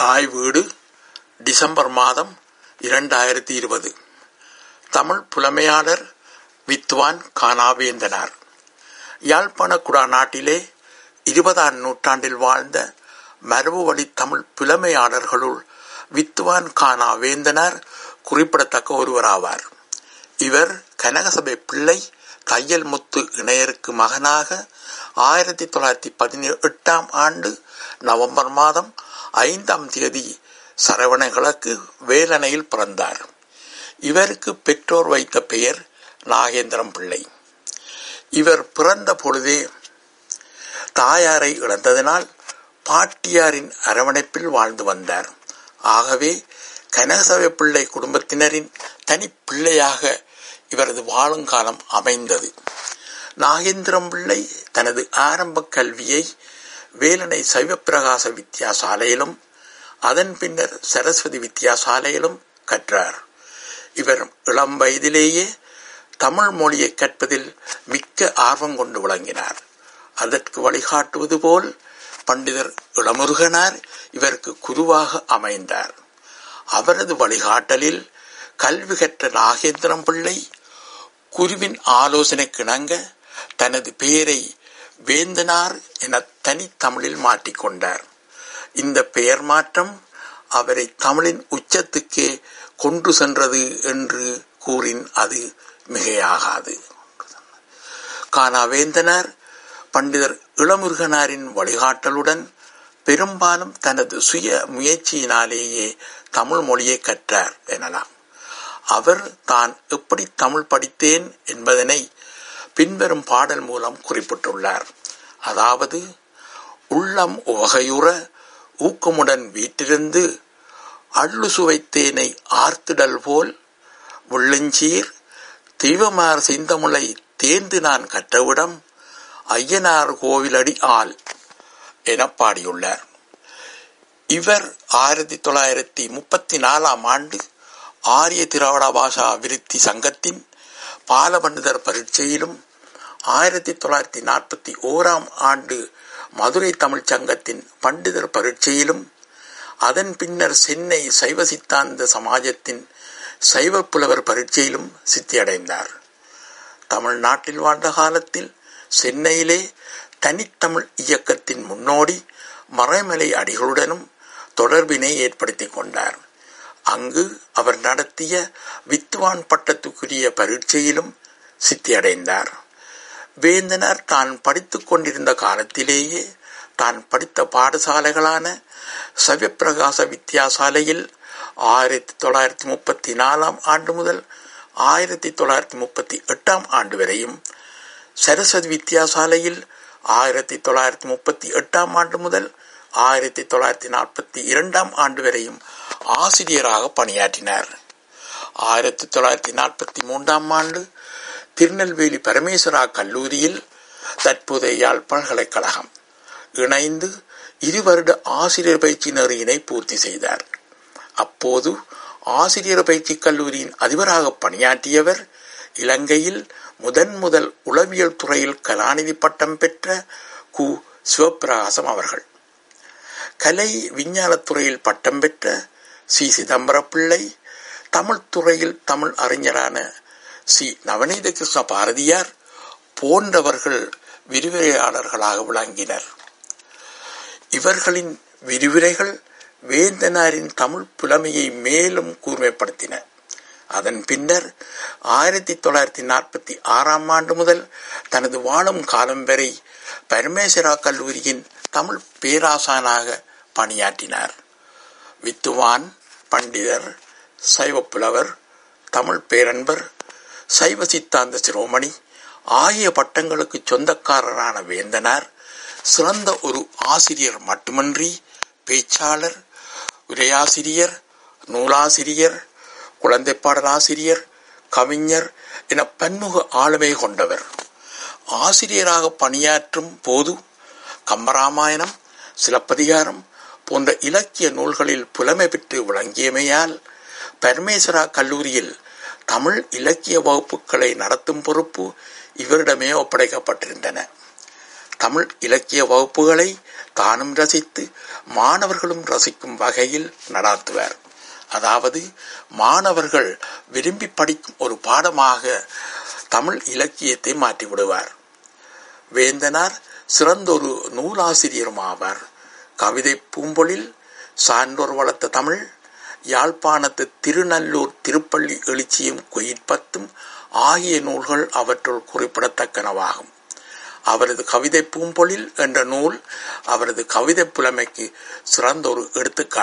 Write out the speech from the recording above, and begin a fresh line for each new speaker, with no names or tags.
தாய் வீடு டிசம்பர் மாதம் இரண்டாயிரத்தி இருபது. தமிழ் புலமையாளர் வித்வான் கானாவேந்தனார். யாழ்ப்பாண குடா நாட்டிலே இருபதாம் நூற்றாண்டில் வாழ்ந்த மரபுவழி தமிழ் புலமையாளர்களுள் வித்வான் கானா வேந்தனார் குறிப்பிடத்தக்க ஒருவராவார். இவர் கனகசபை பிள்ளை தையல் முத்து இணையருக்கு மகனாக ஆயிரத்தி தொள்ளாயிரத்தி பதினெட்டாம் ஆண்டு நவம்பர் மாதம் ஐந்தாம் தேதி சரவண கிழக்கு வேலனையில் பிறந்தார். இவருக்கு பெற்றோர் வைத்த பெயர் நாகேந்திரம் பிள்ளை. இவர் பிறந்த பொழுதே தாயாரை இழந்ததனால் பாட்டியாரின் அரவணைப்பில் வாழ்ந்து வந்தார். ஆகவே கனகசபை பிள்ளை குடும்பத்தினரின் தனி பிள்ளையாக இவரது வாழுங்காலம் அமைந்தது. நாகேந்திரம் பிள்ளை தனது ஆரம்ப கல்வியை வேலனை சைவப்பிரகாச வித்தியாசாலையிலும் அதன் பின்னர் சரஸ்வதி வித்தியாசாலையிலும் கற்றார். இவர் இளம் வயதிலேயே தமிழ் மொழியை கற்பதில் மிக்க ஆர்வம் கொண்டு விளங்கினார். அதற்கு வழிகாட்டுவது போல் பண்டிதர் இளமுருகனார் இவருக்கு குருவாக அமைந்தார். அவரது வழிகாட்டலில் கல்வி கற்ற நாகேந்திரம் பிள்ளை குருவின் ஆலோசனை கிணங்க தனது பெயரை வேந்தனார் என தனித்தமிழில் மாற்றிக்கொண்டார் இந்த பெயர் மாற்றம் அவரை தமிழின் உச்சத்துக்கே கொன்று சென்றது என்று கூறின் அது மிகையாகாது. கானாவேந்தனார் பண்டிதர் இளமுருகனாரின் வழிகாட்டலுடன் பெரும்பாலும் தனது சுய முயற்சியினாலேயே தமிழ் மொழியை கற்றார் எனலாம். அவர் தான் எப்படி தமிழ் படித்தேன் என்பதனை பின்வரும் பாடல் மூலம் குறிப்பிட்டுள்ளார். அதாவது உள்ளம் உவகையுற ஊக்கமுடன் வீட்டிலிருந்து அள்ளு சுவைத்தேனை ஆர்த்திடல் போல் உள்ளஞ்சீர் தெய்வமார் சிந்தமுலை தேர்ந்து நான் கற்றவிடம் ஐயனார் கோவிலடி ஆள் என பாடியுள்ளார். இவர் ஆயிரத்தி தொள்ளாயிரத்தி முப்பத்தி நாலாம் ஆண்டு ஆரிய திராவிட பாஷா விருத்தி சங்கத்தின் பாலபண்டிதர் பரீட்சையிலும் ஆயிரத்தி தொள்ளாயிரத்தி நாற்பத்தி ஓராம் ஆண்டு மதுரை தமிழ்ச் சங்கத்தின் பண்டிதர் பரீட்சையிலும் அதன் பின்னர் சென்னை சைவ சித்தாந்த சமாஜத்தின் சைவ புலவர் பரீட்சையிலும் சித்தியடைந்தார். தமிழ்நாட்டில் வாழ்ந்த காலத்தில் சென்னையிலே தனித்தமிழ் இயக்கத்தின் முன்னோடி மறைமலை அடிகளுடனும் தொடர்பினை ஏற்படுத்தி கொண்டார். அங்கு அவர் நடத்திய வித்வான் பட்டத்துக்குரிய பரீட்சையிலும் சித்தியடைந்தார். வேந்தனர் தான் படித்துக் கொண்டிருந்த காலத்திலேயே தான் படித்த பாடசாலைகளான சவ்யப்பிரகாச வித்தியாசாலையில் ஆயிரத்தி தொள்ளாயிரத்தி முப்பத்தி நாலாம் ஆண்டு முதல் ஆயிரத்தி தொள்ளாயிரத்தி முப்பத்தி எட்டாம் ஆண்டு வரையும் சரஸ்வதி வித்தியாசாலையில் ஆயிரத்தி தொள்ளாயிரத்தி முப்பத்தி எட்டாம் ஆண்டு முதல் ஆயிரத்தி தொள்ளாயிரத்தி நாற்பத்தி இரண்டாம் ஆண்டு வரையும் ஆசிரியராக பணியாற்றினார். ஆயிரத்தி தொள்ளாயிரத்தி நாற்பத்தி மூன்றாம் ஆண்டு திருநெல்வேலி பரமேஸ்வரா கல்லூரியில் தற்போதைய யாழ் பல்கலைக்கழகம் இணைந்து இரு வருட ஆசிரியர் பயிற்சி நெறியினை பூர்த்தி செய்தார். அப்போது ஆசிரியர் பயிற்சி கல்லூரியின் அதிபராக பணியாற்றியவர் இலங்கையில் முதன் முதல் உளவியல் துறையில் கலாநிதி பட்டம் பெற்ற கு. சிவபிரகாசம் அவர்கள். கலை விஞ்ஞானத்துறையில் பட்டம் பெற்ற சி. சிதம்பர பிள்ளை தமிழ் துறையில் தமிழ் அறிஞரான சி நவநீத கிருஷ்ண பாரதியார் போன்றவர்கள் விரிவுரையாளர்களாக விளங்கினர். இவர்களின் விரிவுரைகள் வேந்தனாரின் தமிழ் புலமையை மேலும் கூர்மைப்படுத்தின. அதன் பின்னர் ஆயிரத்தி தொள்ளாயிரத்தி நாற்பத்தி ஆறாம் ஆண்டு முதல் தனது வாழும் காலம் வரை பரமேஸ்வரா கல்லூரியின் தமிழ் பேராசானாக பணியாற்றினார். வித்துவான் பண்டிதர் சைவப்புலவர் தமிழ் பேரன்பர் சைவ சித்தாந்த சிரோமணி ஆகிய பட்டங்களுக்கு சொந்தக்காரரான வேந்தனார் சிறந்த ஒரு ஆசிரியர் மட்டுமன்றி பேச்சாளர் உரையாசிரியர் நூலாசிரியர் குழந்தை பாடலாசிரியர் கவிஞர் என பன்முக ஆளுமை கொண்டவர். ஆசிரியராக பணியாற்றும் போது கம்பராமாயணம் சிலப்பதிகாரம் போன்ற இலக்கிய நூல்களில் புலமை பெற்று விளங்கியமையால் பரமேஸ்வரா கல்லூரியில் தமிழ் இலக்கிய வகுப்புகளை நடத்தும் பொறுப்பு இவரிடமே ஒப்படைக்கப்பட்டிருந்தன. தமிழ் இலக்கிய வகுப்புகளை தானும் ரசித்து மாணவர்களும் ரசிக்கும் வகையில் நடாத்துவார். அதாவது மாணவர்கள் விரும்பி படிக்கும் ஒரு பாடமாக தமிழ் இலக்கியத்தை மாற்றிவிடுவார். வேந்தனார் சிறந்தொரு நூலாசிரியரும் ஆவார். கவிதை பூம்பொழில் சான்றோர் வளர்த்த தமிழ் யாழ்ப்பாணத்து திருநல்லூர் திருப்பள்ளி எழுச்சியும் கொயிற்பத்தும் ஆகிய நூல்கள் அவற்றுள் குறிப்பிடத்தக்கனவாகும். அவரது கவிதை பூம்பொழில் என்ற நூல் அவரது கவிதை புலமைக்கு சிறந்த ஒரு எடுத்துக்காட்டு.